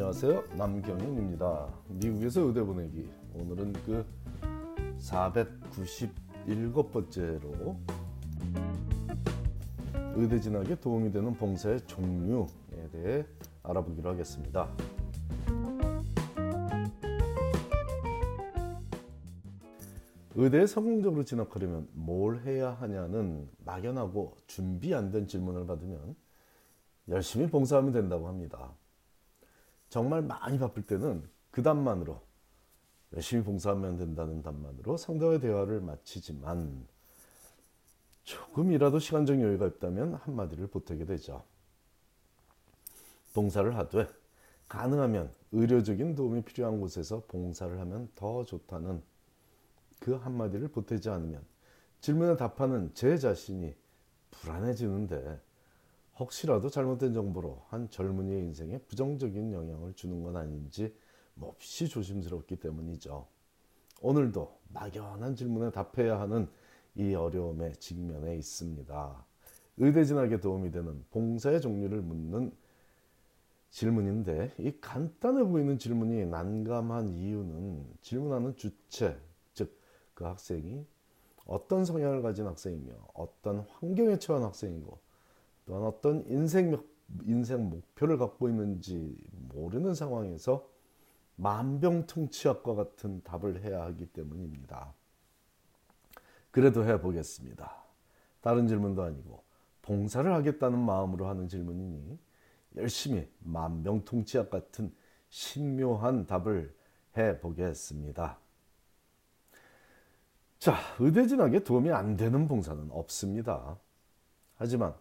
안녕하세요. 남경윤입니다. 미국에서 의대 보내기. 오늘은 그 497번째로 의대 진학에 도움이 되는 봉사의 종류에 대해 알아보기로 하겠습니다. 의대에 성공적으로 진학하려면 뭘 해야 하냐는 막연하고 준비 안 된 질문을 받으면 열심히 봉사하면 된다고 합니다. 정말 많이 바쁠 때는 그 답만으로 열심히 봉사하면 된다는 답만으로 상대와의 대화를 마치지만 조금이라도 시간적 여유가 있다면 한마디를 보태게 되죠. 봉사를 하되 가능하면 의료적인 도움이 필요한 곳에서 봉사를 하면 더 좋다는 그 한마디를 보태지 않으면 질문에 답하는 제 자신이 불안해지는데 혹시라도 잘못된 정보로 한 젊은이의 인생에 부정적인 영향을 주는 건 아닌지 몹시 조심스럽기 때문이죠. 오늘도 막연한 질문에 답해야 하는 이 어려움에 직면해 있습니다. 의대 진학에 도움이 되는 봉사의 종류를 묻는 질문인데 이 간단해 보이는 질문이 난감한 이유는 질문하는 주체, 즉 그 학생이 어떤 성향을 가진 학생이며 어떤 환경에 처한 학생이고 또한 어떤 인생, 인생 목표를 갖고 있는지 모르는 상황에서 만병통치약과 같은 답을 해야 하기 때문입니다. 그래도 해보겠습니다. 다른 질문도 아니고 봉사를 하겠다는 마음으로 하는 질문이니 열심히 만병통치약 같은 신묘한 답을 해보겠습니다. 자, 의대 진학에 도움이 안 되는 봉사는 없습니다. 하지만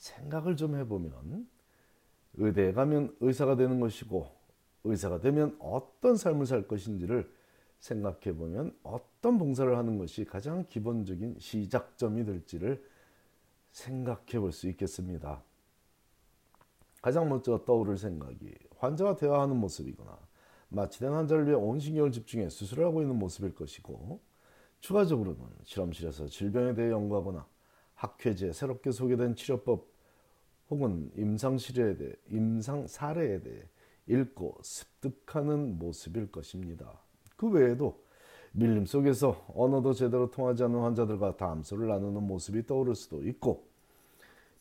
생각을 좀 해보면 의대에 가면 의사가 되는 것이고 의사가 되면 어떤 삶을 살 것인지를 생각해 보면 어떤 봉사를 하는 것이 가장 기본적인 시작점이 될지를 생각해 볼 수 있겠습니다. 가장 먼저 떠오를 생각이 환자와 대화하는 모습이거나 마취된 환자를 위해 온 신경을 집중해 수술을 하고 있는 모습일 것이고 추가적으로는 실험실에서 질병에 대해 연구하거나 학회지에 새롭게 소개된 치료법 혹은 임상 실에 대해 임상 사례에 대해 읽고 습득하는 모습일 것입니다. 그 외에도 밀림 속에서 언어도 제대로 통하지 않는 환자들과 담소를 나누는 모습이 떠오를 수도 있고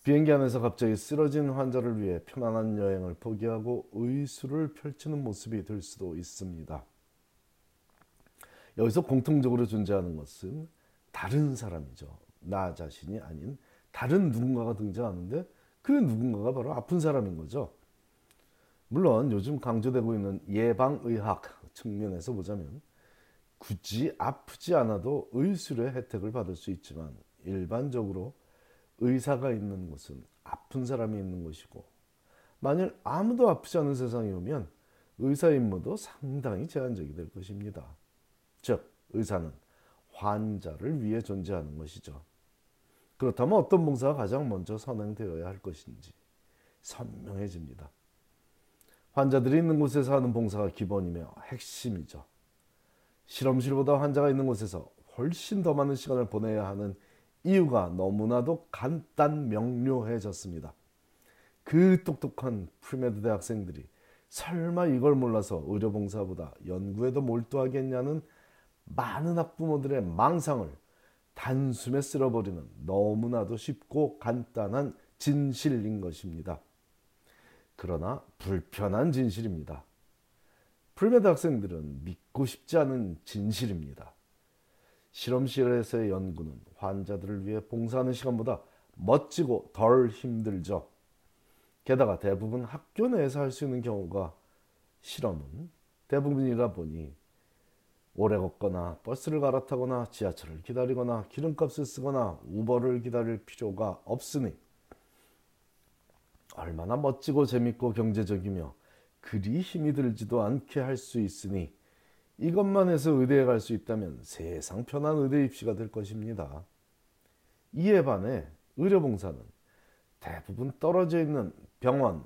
비행기 안에서 갑자기 쓰러진 환자를 위해 편안한 여행을 포기하고 의술을 펼치는 모습이 될 수도 있습니다. 여기서 공통적으로 존재하는 것은 다른 사람이죠. 나 자신이 아닌 다른 누군가가 등장하는데 그 누군가가 바로 아픈 사람인 거죠. 물론 요즘 강조되고 있는 예방의학 측면에서 보자면 굳이 아프지 않아도 의술의 혜택을 받을 수 있지만 일반적으로 의사가 있는 곳은 아픈 사람이 있는 곳이고 만일 아무도 아프지 않은 세상이 오면 의사 임무도 상당히 제한적이 될 것입니다. 즉 의사는 환자를 위해 존재하는 것이죠. 그렇다면 어떤 봉사가 가장 먼저 선행되어야 할 것인지 선명해집니다. 환자들이 있는 곳에서 하는 봉사가 기본이며 핵심이죠. 실험실보다 환자가 있는 곳에서 훨씬 더 많은 시간을 보내야 하는 이유가 너무나도 간단 명료해졌습니다. 그 똑똑한 premed 대학생들이 설마 이걸 몰라서 의료봉사보다 연구에도 몰두하겠냐는 많은 학부모들의 망상을 단숨에 쓸어버리는 너무나도 쉽고 간단한 진실인 것입니다. 그러나 불편한 진실입니다. premed 학생들은 믿고 싶지 않은 진실입니다. 실험실에서의 연구는 환자들을 위해 봉사하는 시간보다 멋지고 덜 힘들죠. 게다가 대부분 학교 내에서 할 수 있는 경우가 실험은 대부분이라 보니 오래 걷거나 버스를 갈아타거나 지하철을 기다리거나 기름값을 쓰거나 우버를 기다릴 필요가 없으니 얼마나 멋지고 재밌고 경제적이며 그리 힘이 들지도 않게 할 수 있으니 이것만 해서 의대에 갈 수 있다면 세상 편한 의대 입시가 될 것입니다. 이에 반해 의료봉사는 대부분 떨어져 있는 병원,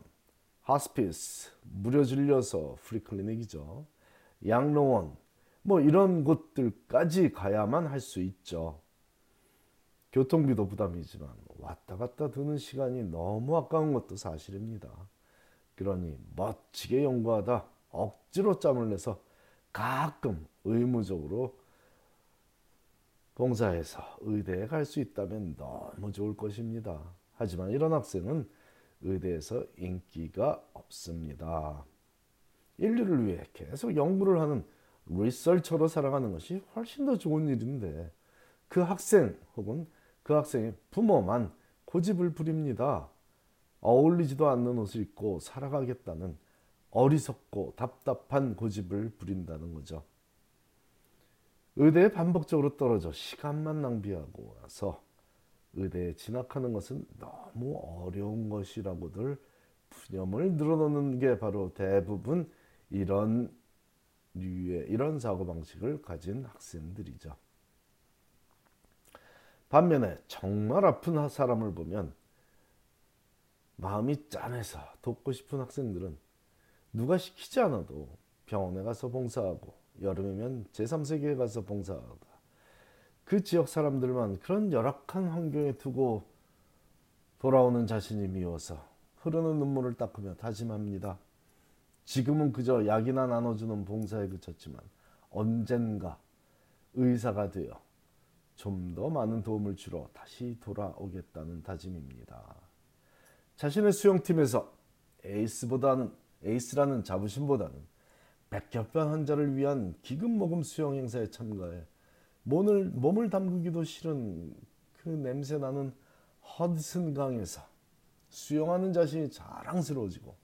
하스피스, 무료 진료소, 프리클리닉이죠. 양로원, 뭐 이런 곳들까지 가야만 할 수 있죠. 교통비도 부담이지만 왔다 갔다 드는 시간이 너무 아까운 것도 사실입니다. 그러니 멋지게 연구하다 억지로 짬을 내서 가끔 의무적으로 봉사해서 의대에 갈 수 있다면 너무 좋을 것입니다. 하지만 이런 학생은 의대에서 인기가 없습니다. 인류를 위해 계속 연구를 하는 리서처로 살아가는 것이 훨씬 더 좋은 일인데 그 학생 혹은 그 학생의 부모만 고집을 부립니다. 어울리지도 않는 옷을 입고 살아가겠다는 어리석고 답답한 고집을 부린다는 거죠. 의대에 반복적으로 떨어져 시간만 낭비하고 와서 의대에 진학하는 것은 너무 어려운 것이라고들 푸념을 늘어놓는 게 바로 대부분 이런 류의 이런 사고 방식을 가진 학생들이죠. 반면에 정말 아픈 사람을 보면 마음이 짠해서 돕고 싶은 학생들은 누가 시키지 않아도 병원에 가서 봉사하고 여름이면 제3세계에 가서 봉사하다. 그 지역 사람들만 그런 열악한 환경에 두고 돌아오는 자신이 미워서 흐르는 눈물을 닦으며 다짐합니다. 지금은 그저 약이나 나눠주는 봉사에 그쳤지만 언젠가 의사가 되어 좀 더 많은 도움을 주러 다시 돌아오겠다는 다짐입니다. 자신의 수영팀에서 에이스보다는 에이스라는 자부심보다는 백혈병 환자를 위한 기금 모금 수영 행사에 참가해 몸을, 몸을 담그기도 싫은 그 냄새 나는 허드슨 강에서 수영하는 자신이 자랑스러워지고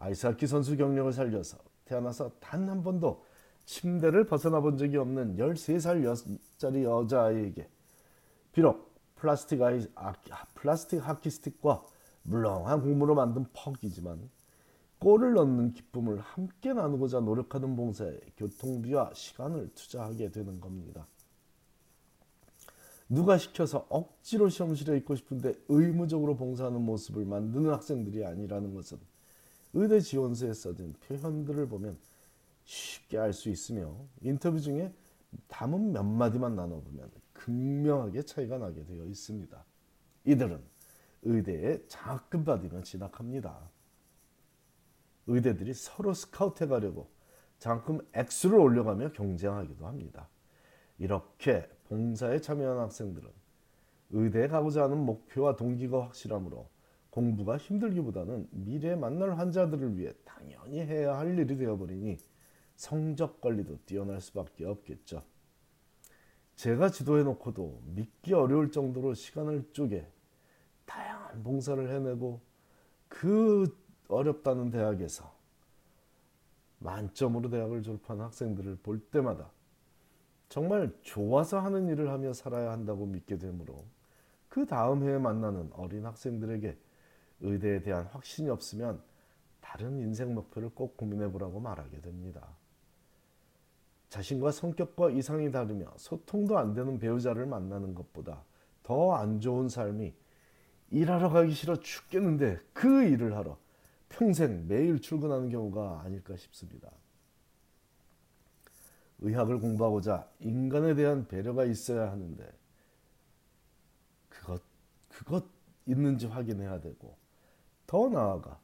아이스하키 선수 경력을 살려서 태어나서 단 한 번도 침대를 벗어나 본 적이 없는 13살짜리 여자아이에게 비록 플라스틱, 아이, 아, 플라스틱 하키 스틱과 물렁한 국물로 만든 퍽이지만 골을 넣는 기쁨을 함께 나누고자 노력하는 봉사에 교통비와 시간을 투자하게 되는 겁니다. 누가 시켜서 억지로 시험실에 있고 싶은데 의무적으로 봉사하는 모습을 만드는 학생들이 아니라는 것은 의대 지원서에 써진 표현들을 보면 쉽게 알 수 있으며 인터뷰 중에 담은 몇 마디만 나눠보면 극명하게 차이가 나게 되어 있습니다. 이들은 의대에 장학금 받으며 진학합니다. 의대들이 서로 스카우트해 가려고 장학금 액수를 올려가며 경쟁하기도 합니다. 이렇게 봉사에 참여한 학생들은 의대에 가고자 하는 목표와 동기가 확실하므로 공부가 힘들기보다는 미래에 만날 환자들을 위해 당연히 해야 할 일이 되어버리니 성적 관리도 뛰어날 수밖에 없겠죠. 제가 지도해놓고도 믿기 어려울 정도로 시간을 쪼개 다양한 봉사를 해내고 그 어렵다는 대학에서 만점으로 대학을 졸업한 학생들을 볼 때마다 정말 좋아서 하는 일을 하며 살아야 한다고 믿게 되므로 그 다음 해에 만나는 어린 학생들에게 의대에 대한 확신이 없으면 다른 인생 목표를 꼭 고민해 보라고 말하게 됩니다. 자신과 성격과 이상이 다르며 소통도 안 되는 배우자를 만나는 것보다 더 안 좋은 삶이 일하러 가기 싫어 죽겠는데 그 일을 하러 평생 매일 출근하는 경우가 아닐까 싶습니다. 의학을 공부하고자 인간에 대한 배려가 있어야 하는데 그것 그것 있는지 확인해야 되고 더 나아가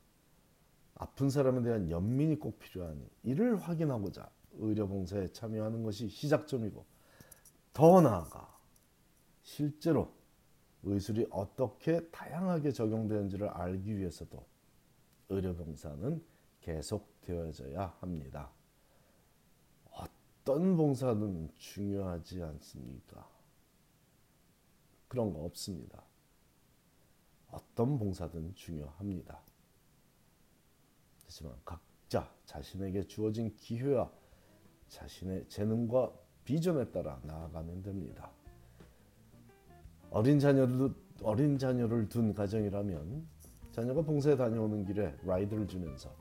아픈 사람에 대한 연민이 꼭 필요하니 이를 확인하고자 의료봉사에 참여하는 것이 시작점이고 더 나아가 실제로 의술이 어떻게 다양하게 적용되는지를 알기 위해서도 의료봉사는 계속되어져야 합니다. 어떤 봉사는 중요하지 않습니까? 그런 거 없습니다. 어떤 봉사든 중요합니다. 하지만 각자 자신에게 주어진 기회와 자신의 재능과 비전에 따라 나아가면 됩니다. 어린 자녀를 어린 자녀를 둔 가정이라면 자녀가 봉사에 다녀오는 길에 라이드를 주면서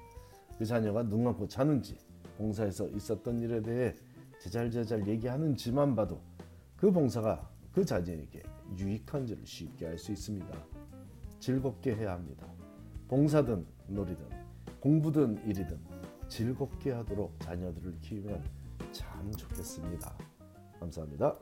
그 자녀가 눈 감고 자는지 봉사에서 있었던 일에 대해 제잘제잘 얘기하는지만 봐도 그 봉사가 그 자녀에게 유익한지를 쉽게 알 수 있습니다. 즐겁게 해야 합니다. 봉사든 놀이든 공부든 일이든 즐겁게 하도록 자녀들을 키우면 참 좋겠습니다. 감사합니다.